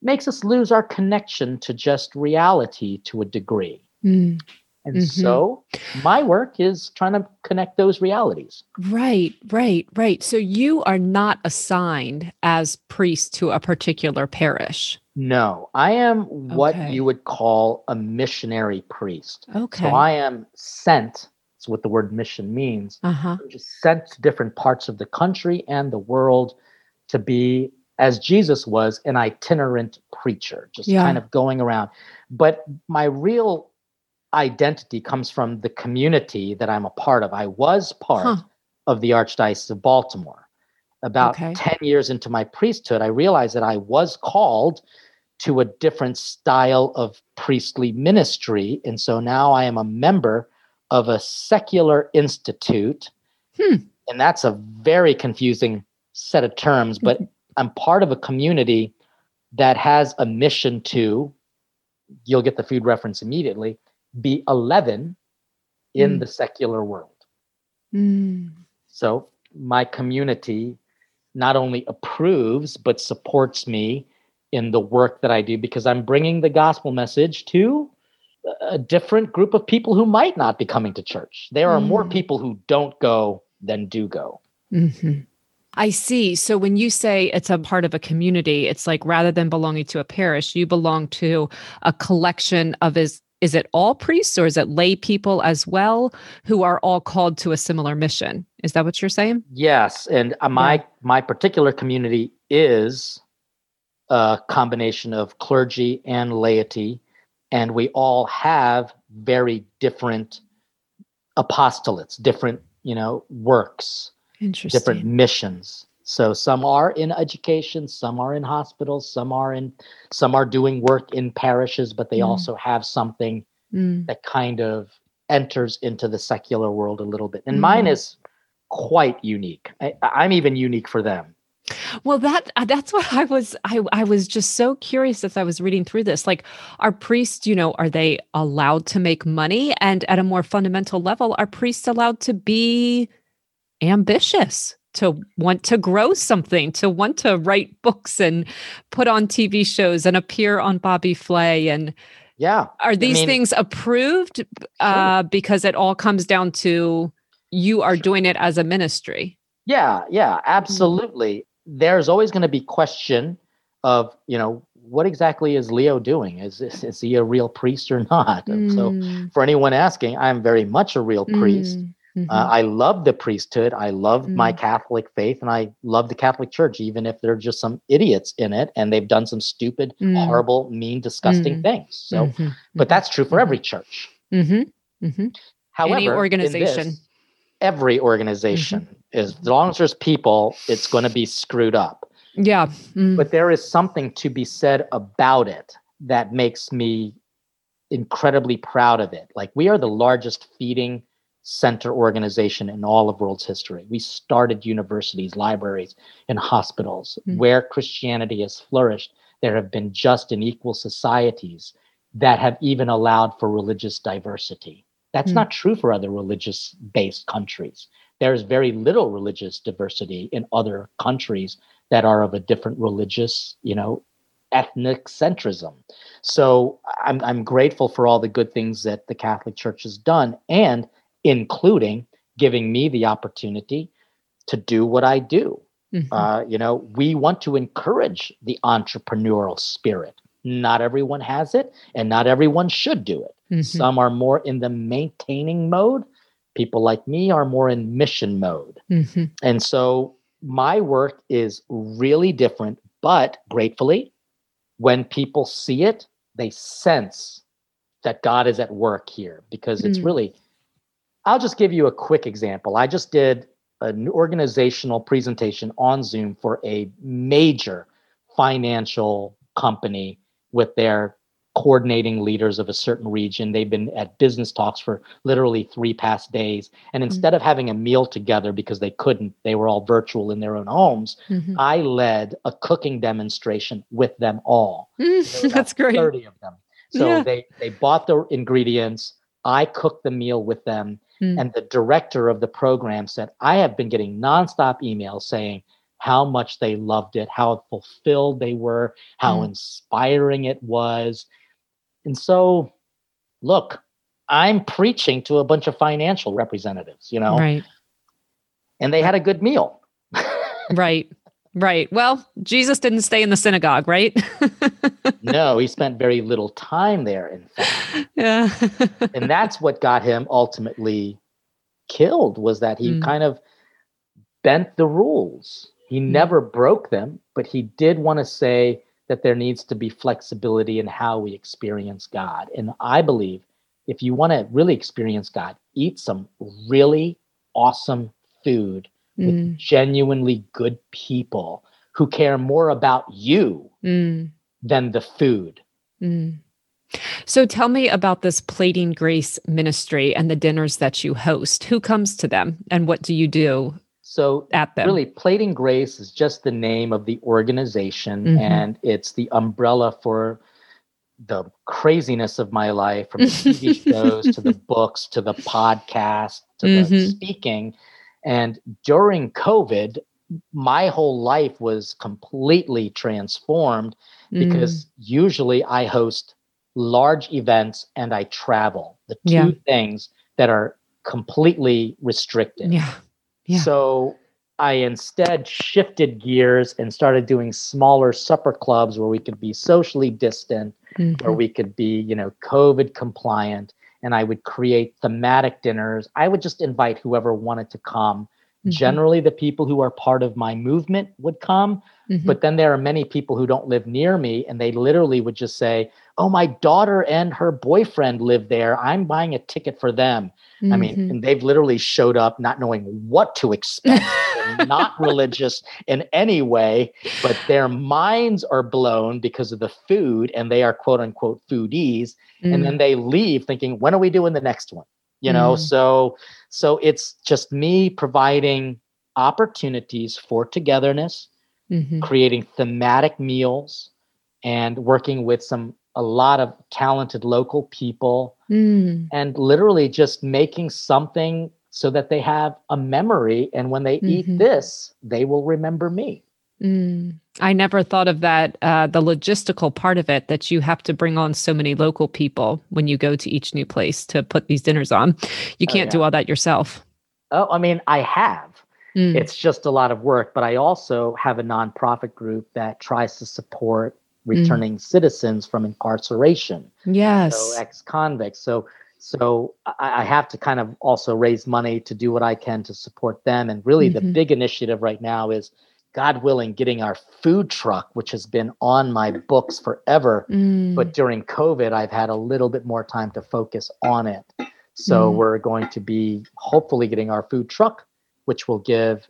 makes us lose our connection to just reality to a degree. Mm. And Mhm. so my work is trying to connect those realities. Right, right, right. So you are not assigned as priest to a particular parish. No, I am what Okay. you would call a missionary priest. Okay. So I am sent, what the word mission means. uh-huh. Just sent to different parts of the country and the world to be, as Jesus was, an itinerant preacher, just Yeah. kind of going around. But my real identity comes from the community that I'm a part of. I was part Huh. of the Archdiocese of Baltimore. About Okay. 10 years into my priesthood, I realized that I was called to a different style of priestly ministry. And so now I am a member of a secular institute. Hmm. And that's a very confusing set of terms, but I'm part of a community that has a mission to, you'll get the food reference immediately, be 11 in Hmm. the secular world. Mm. So my community not only approves, but supports me in the work that I do because I'm bringing the gospel message to a different group of people who might not be coming to church. There are more Mm. people who don't go than do go. Mhm. I see. So when you say it's a part of a community, it's like rather than belonging to a parish, you belong to a collection of is is it all priests or is it lay people as well who are all called to a similar mission? Is that what you're saying? Yes, and uh, my my particular community is a combination of clergy and laity, and we all have very different apostolates, different you know works, Interesting. different missions. So some are in education, some are in hospitals, some are in some are doing work in parishes, but they Mm. also have something Mm. that kind of enters into the secular world a little bit. And mine Mhm. is quite unique. I, I'm even unique for them. Well, that uh, that's what I was I I was just so curious as I was reading through this. Like, are priests, you know, are they allowed to make money? And at a more fundamental level, are priests allowed to be ambitious, to want to grow something, to want to write books and put on TV shows and appear on Bobby Flay? And Yeah. are these mean- things approved? Uh, because it all comes down to you are doing it as a ministry. Yeah. Yeah. Mm. Absolutely. There's always going to be question of, you know, what exactly is Leo doing? Is, is, is he a real priest or not? And So Mm, for anyone asking, I'm very much a real priest. mm, mhm. Uh, I love the priesthood. I love my Mm. Catholic faith, and I love the Catholic Church, even if there are just some idiots in it and they've done some stupid, Mm. horrible, mean, disgusting Mm. things. So, Mhm, but that's true for Mhm. every church. mhm, mhm. However, in organization. this, every organization, as long as there's people, it's going to be screwed up. Yeah. mm, But there is something to be said about it that makes me incredibly proud of it. Like we are the largest feeding center organization in all of world's history. We started universities, libraries, and hospitals Mm. where Christianity has flourished. There have been just and equal societies that have even allowed for religious diversity. That's Mm. not true for other religious based countries. There's very little religious diversity in other countries that are of a different religious, you know, ethnic centrism. So I'm I'm grateful for all the good things that the Catholic Church has done, and including giving me the opportunity to do what I do. mhm, Uh, you know, we want to encourage the entrepreneurial spirit. Not everyone has it, and not everyone should do it. Mhm. Some are more in the maintaining mode. People like me are more in mission mode. Mhm. And so my work is really different, but gratefully, when people see it, they sense that God is at work here because it's Mm. really, I'll just give you a quick example. I just did an organizational presentation on Zoom for a major financial company with their coordinating leaders of a certain region. They've been at business talks for literally three past days. And instead of having a meal together because they couldn't, they were all virtual in their own homes, Mhm. I led a cooking demonstration with them all. That's great. 30 of them. So Yeah. they they bought the ingredients. I cooked the meal with them, Mm. and the director of the program said, "I have been getting nonstop emails saying how much they loved it, how fulfilled they were, how Mm. inspiring it was." And so, look, I'm preaching to a bunch of financial representatives, you know, Right. and they had a good meal. Right. Right. Well, Jesus didn't stay in the synagogue, right? no, he spent very little time there, in fact. yeah. and that's what got him ultimately killed was that he Mm. kind of bent the rules he Mm. never broke them but he did want to say that there needs to be flexibility in how we experience god and i believe if you want to really experience god eat some really awesome food with Mm, genuinely good people who care more about you mm, than the food mm. So tell me about this Plating Grace ministry and the dinners that you host. Who comes to them and what do you do so at them? Really, Plating Grace is just the name of the organization, Mhm. and it's the umbrella for the craziness of my life from the TV shows to the books to the podcast to the Mhm. speaking. And during COVID, my whole life was completely transformed Mm, because usually I host large events and I travel, the two Yeah. things that are completely restricted. Yeah. Yeah. So I instead shifted gears and started doing smaller supper clubs where we could be socially distant, where Mhm. we could be, you know, COVID compliant. And I would create thematic dinners. I would just invite whoever wanted to come. Mhm. Generally, the people who are part of my movement would come. Mhm. But then there are many people who don't live near me, and they literally would just say, Oh, my daughter and her boyfriend live there. I'm buying a ticket for them. I mean, Mhm. and they've literally showed up not knowing what to expect. Not religious in any way, but their minds are blown because of the food, and they are quote unquote foodies. And Mm, then they leave thinking, when are we doing the next one? You know, Mm. so so it's just me providing opportunities for togetherness, mhm. creating thematic meals, and working with some a lot of talented local people Mm, and literally just making something so that they have a memory and when they Mhm. eat this they will remember me mm. I never thought of that, uh, the logistical part of it, that you have to bring on so many local people when you go to each new place to put these dinners on. You Oh, can't do yeah. all that yourself. oh i mean i have Mm, it's just a lot of work but i also have a nonprofit group that tries to support returning citizens from incarceration yes. so ex-convicts so so I, I have to kind of also raise money to do what i can to support them and really Mhm. the big initiative right now is god willing getting our food truck which has been on my books forever. Mm, but during covid i've had a little bit more time to focus on it. So Mm. we're going to be hopefully getting our food truck which will give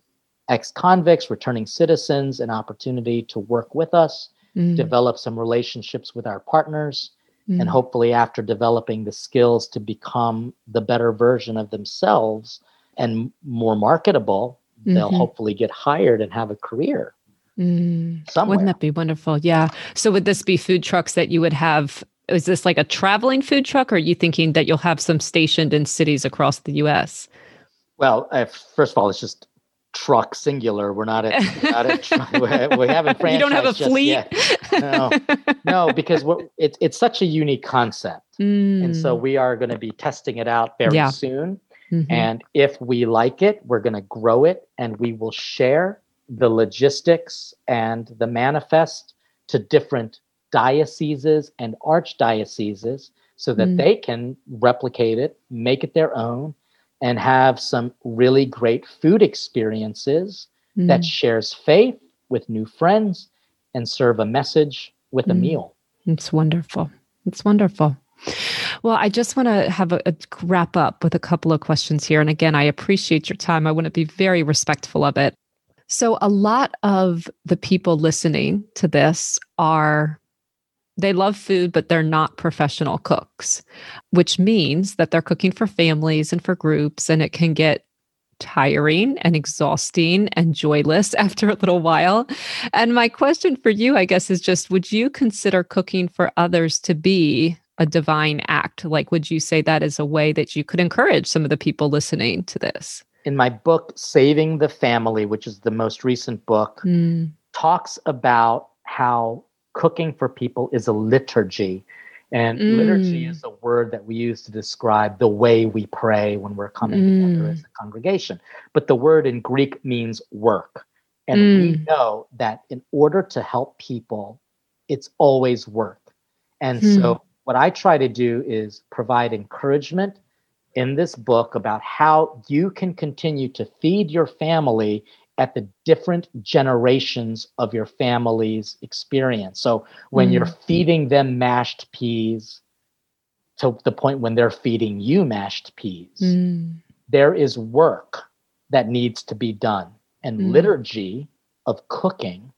ex-convicts returning citizens an opportunity to work with us mm, develop some relationships with our partners mm, and hopefully after developing the skills to become the better version of themselves and more marketable they'll mhm, hopefully get hired and have a career mm. somewhere Wouldn't that be wonderful? Yeah. So would this be food trucks that you would have? Is this like a traveling food truck, or are you thinking that you'll have some stationed in cities across the U.S.? well uh, first of all it's just truck singular we're not at, we're not at we haven't you don't have a fleet. No. no because we're, it's such a unique concept and so we are going to be testing it out very Mm. Yeah. soon Mhm. And if we like it, we're going to grow it and we will share the logistics and the manifest to different dioceses and archdioceses so that Mm. they can replicate it, make it their own, and have some really great food experiences mm. that shares faith with new friends and serve a message with mm. a meal. It's wonderful. It's wonderful. Well, I just want to have a, a, wrap up with a couple of questions here. And again, I appreciate your time. I want to be very respectful of it. So, a lot of the people listening to this are they love food, but they're not professional cooks, which means that they're cooking for families and for groups, and it can get tiring and exhausting and joyless after a little while. And my question for you, I guess, is just would you consider cooking for others to be a divine act? Like, would you say that is a way that you could encourage some of the people listening to this? In my book, Saving the Family, which is the most recent book, mm. talks about how cooking for people is a liturgy. And mm. liturgy is a word that we use to describe the way we pray when we're coming mm. together as a congregation. But the word in Greek means work. And mm. we know that in order to help people, it's always work. And so hmm what I try to do is provide encouragement in this book about how you can continue to feed your family at the different generations of your family's experience. So when mm. you're feeding them mashed peas to the point when they're feeding you mashed peas, mm. there is work that needs to be done. And mm. liturgy of cooking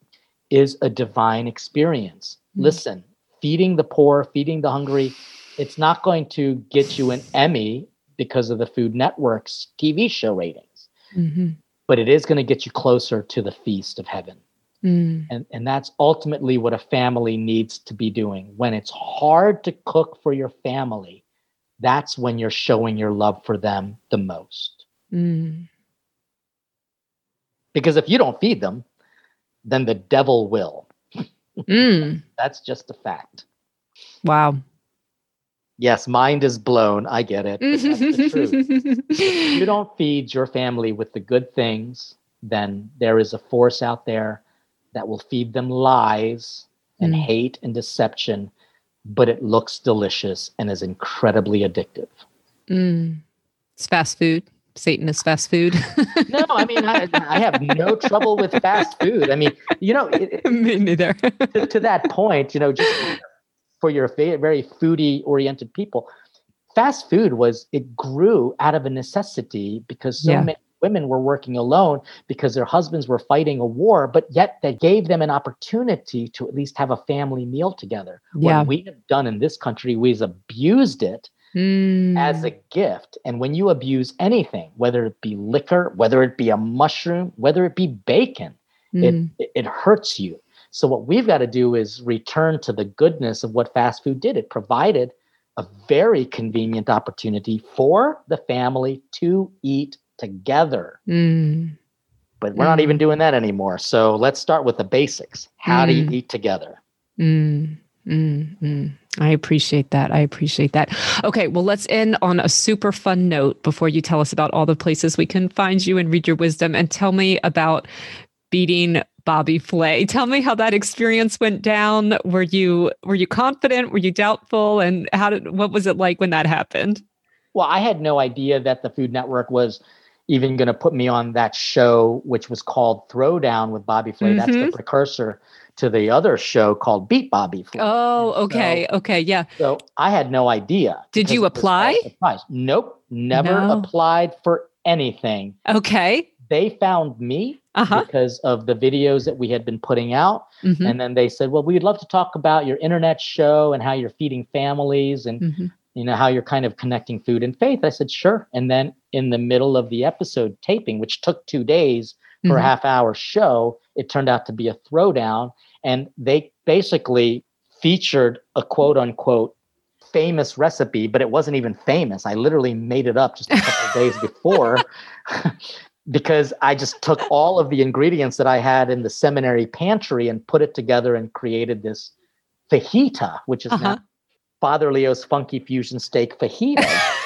is a divine experience. Mm. Listen, feeding the poor, feeding the hungry, it's not going to get you an Emmy because of the Food Network's TV show ratings, mm-hmm. but it is going to get you closer to the feast of heaven. Mm. And, and that's ultimately what a family needs to be doing. When it's hard to cook for your family, that's when you're showing your love for them the most. Mm. Because if you don't feed them, then the devil will. Mm. That's just a fact. Wow. Yes, mind is blown. I get it. you don't feed your family with the good things, then there is a force out there that will feed them lies and mm. hate and deception, but it looks delicious and is incredibly addictive. Mm. It's fast food. Satan is fast food. no, I mean, I, I, have no trouble with fast food. I mean, you know, it, me neither. to, to, that point, you know, just for your very foodie oriented people, fast food was, it grew out of a necessity because so yeah. many women were working alone because their husbands were fighting a war, but yet that gave them an opportunity to at least have a family meal together. Yeah. What we have done in this country, we've abused it mm. as a gift. And when you abuse anything, whether it be liquor, whether it be a mushroom, whether it be bacon, mm. it, it hurts you. So, what we've got to do is return to the goodness of what fast food did. It provided a very convenient opportunity for the family to eat together. Mm. But we're mm. not even doing that anymore. So, let's start with the basics. How do you mm. eat together? Mm. Mm, I appreciate that. I appreciate that. Okay, well, let's end on a super fun note before you tell us about all the places we can find you and read your wisdom and tell me about beating Bobby Flay. Tell me how that experience went down. Were you were you confident? Were you doubtful? And how did what was it like when that happened? Well, I had no idea that the Food Network was even going to put me on that show, which was called Throwdown with Bobby Flay. Mm-hmm. That's the mm-hmm. precursor to the other show called Beat Bobby. Oh, okay, so, okay, yeah. So I had no idea. Did you apply? Nope, never no. applied for anything. Okay. They found me uh-huh. because of the videos that we had been putting out, mm-hmm. and then they said, "Well, we'd love to talk about your internet show and how you're feeding families and." Mm-hmm. You know how you're kind of connecting food and faith. I said sure, and then in the middle of the episode taping, which took two days for mm-hmm. a half hour show, it turned out to be a throwdown and they basically featured a quote unquote famous recipe, but it wasn't even famous. I literally made it up just a couple days before because I just took all of the ingredients that I had in the seminary pantry and put it together and created this fajita, which is uh-huh. now Father Leo's Funky Fusion Steak Fajita.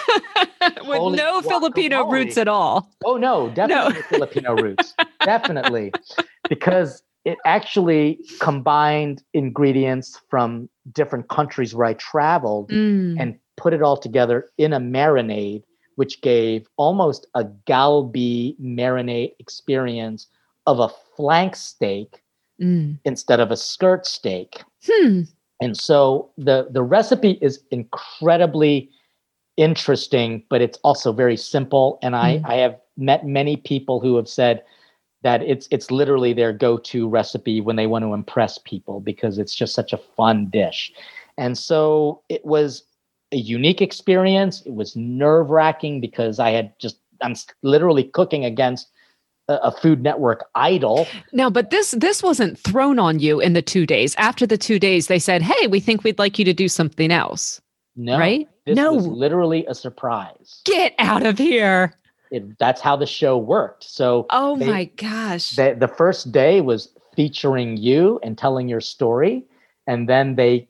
With Holy no guacamole. Filipino roots at all. Oh no, definitely no. Filipino roots. definitely. Because it actually combined ingredients from different countries where I traveled mm. and put it all together in a marinade, which gave almost a galbi marinade experience of a flank steak Mm. instead of a skirt steak. Hmm. And so the the recipe is incredibly interesting, but it's also very simple. And I Mm. I have met many people who have said that it's it's literally their go-to recipe when they want to impress people because it's just such a fun dish. And so it was a unique experience. It was nerve-wracking because I had just I'm literally cooking against a, Food Network idol. Now, but this this wasn't thrown on you in the two days. After the two days, they said, "Hey, we think we'd like you to do something else." No, Right? This No. was literally a surprise. Get out of here! It, that's how the show worked. So Oh They- my gosh! the, the first day was featuring you and telling your story and then they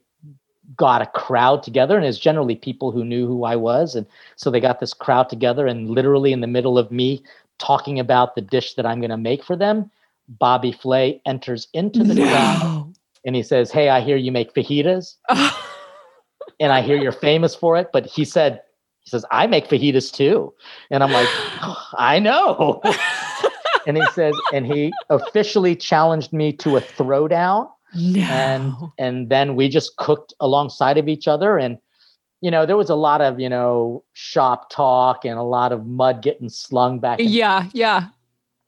got a crowd together and it's generally people who knew who i was and so they got this crowd together and literally in the middle of me talking about the dish that i'm going to make for them bobby flay enters into the crowd and he says hey i hear you make fajitas and i hear you're famous for it but he said he says i make fajitas too. And i'm like oh, i know. And he says and he officially challenged me to a throwdown. No. and and then we just cooked alongside of each other. And you know there was a lot of you know shop talk and a lot of mud getting slung back and, yeah, yeah.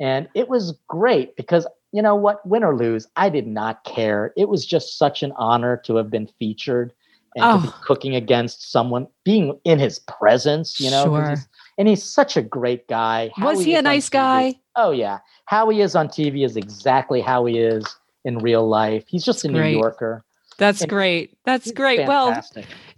and it was great because you know what win or lose i did not care. It was just such an honor to have been featured and to be Oh. cooking against someone being in his presence you know. Sure. he's- and he's such a great guy How Was he is a nice TV guy? Oh yeah, how he is on TV is exactly how he is in real life. He's just a New great. Yorker. That's And great. That's great. Well,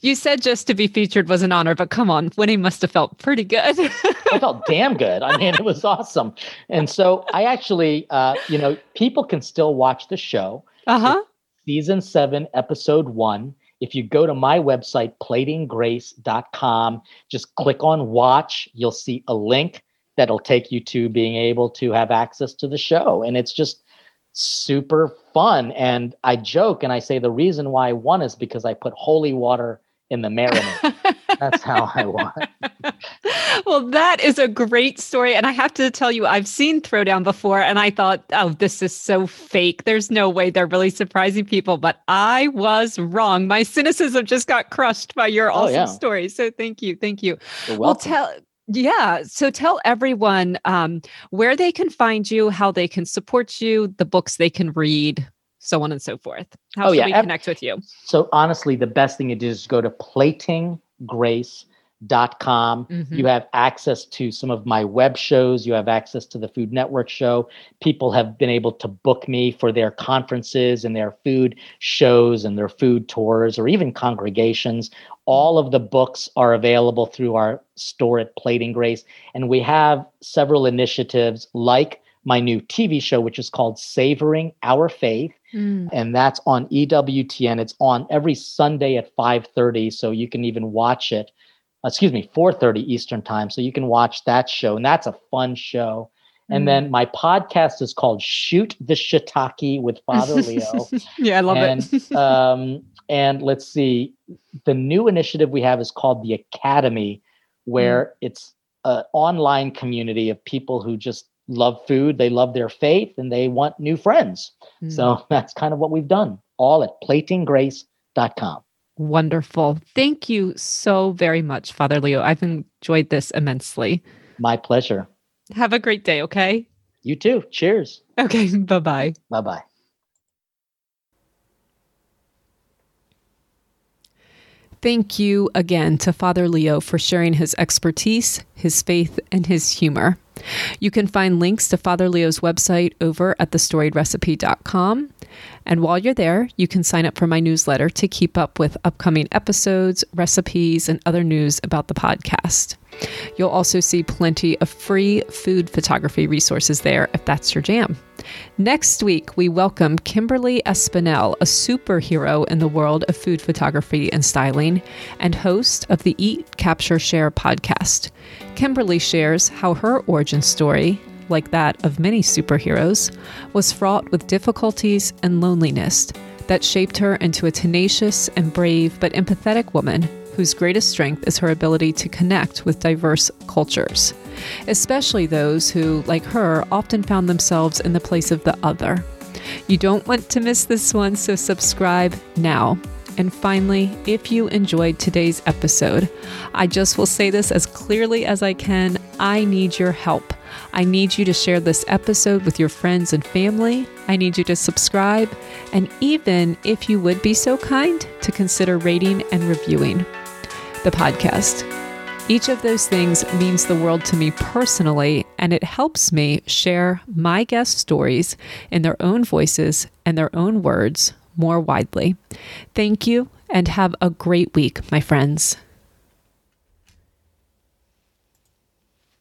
you said just to be featured was an honor, but come on, winning must have felt pretty good. I felt damn good. I mean, it was awesome. And so I actually, uh, you know, people can still watch the show. uh huh. Season seven, episode one. If you go to my website, platinggrace.com, just click on watch, you'll see a link that'll take you to being able to have access to the show. And it's just super fun. And I joke and I say the reason why I won is because I put holy water in the marinade. That's how I won. well, that is a great story. And I have to tell you, I've seen Throwdown before and I thought, oh, this is so fake. There's no way they're really surprising people. But I was wrong. My cynicism just got crushed by your Oh, awesome yeah. story. So thank you. Thank you. Well, tell. Yeah. So tell everyone um, where they can find you, how they can support you, the books they can read, so on and so forth. How Oh, should yeah, we connect with you? So honestly, the best thing to do is go to platinggrace.com. Mhm. You have access to some of my web shows. You have access to the Food Network show. People have been able to book me for their conferences and their food shows and their food tours or even congregations. All of the books are available through our store at Plating Grace. And we have several initiatives like my new TV show, which is called Savoring Our Faith Mm. and that's on EWTN. It's on every Sunday at 5:30, so you can even watch it. Uh, Excuse me, 4:30 Eastern time, so you can watch that show, and that's a fun show. And Mm. then my podcast is called Shoot the Shiitake with Father Leo. yeah, I love and, it. um, and let's see, the new initiative we have is called the Academy, where it's an online community of people who just love food, they love their faith, and they want new friends. Mm. So that's kind of what we've done, all at platinggrace.com. Wonderful. Thank you so very much, Father Leo. I've enjoyed this immensely. My pleasure. Have a great day, okay? You too. Cheers. Okay, bye bye. Bye bye. Thank you again to Father Leo for sharing his expertise, his faith, and his humor. You can find links to Father Leo's website over at thestoriedrecipe.com. And while you're there, you can sign up for my newsletter to keep up with upcoming episodes, recipes, and other news about the podcast. You'll also see plenty of free food photography resources there if that's your jam. Next week, we welcome Kimberly Espinel, a superhero in the world of food photography and styling, and host of the Eat, Capture, Share podcast. Kimberly shares how her origin story, like that of many superheroes, was fraught with difficulties and loneliness that shaped her into a tenacious and brave but empathetic woman whose greatest strength is her ability to connect with diverse cultures, especially those who, like her, often found themselves in the place of the other. You don't want to miss this one, so subscribe now. And finally, if you enjoyed today's episode, I just will say this as clearly as I can I need your help. I need you to share this episode with your friends and family. I need you to subscribe. And even if you would be so kind, to consider rating and reviewing the podcast. Each of those things means the world to me personally, and it helps me share my guest stories in their own voices and their own words more widely. Thank you, and have a great week, my friends.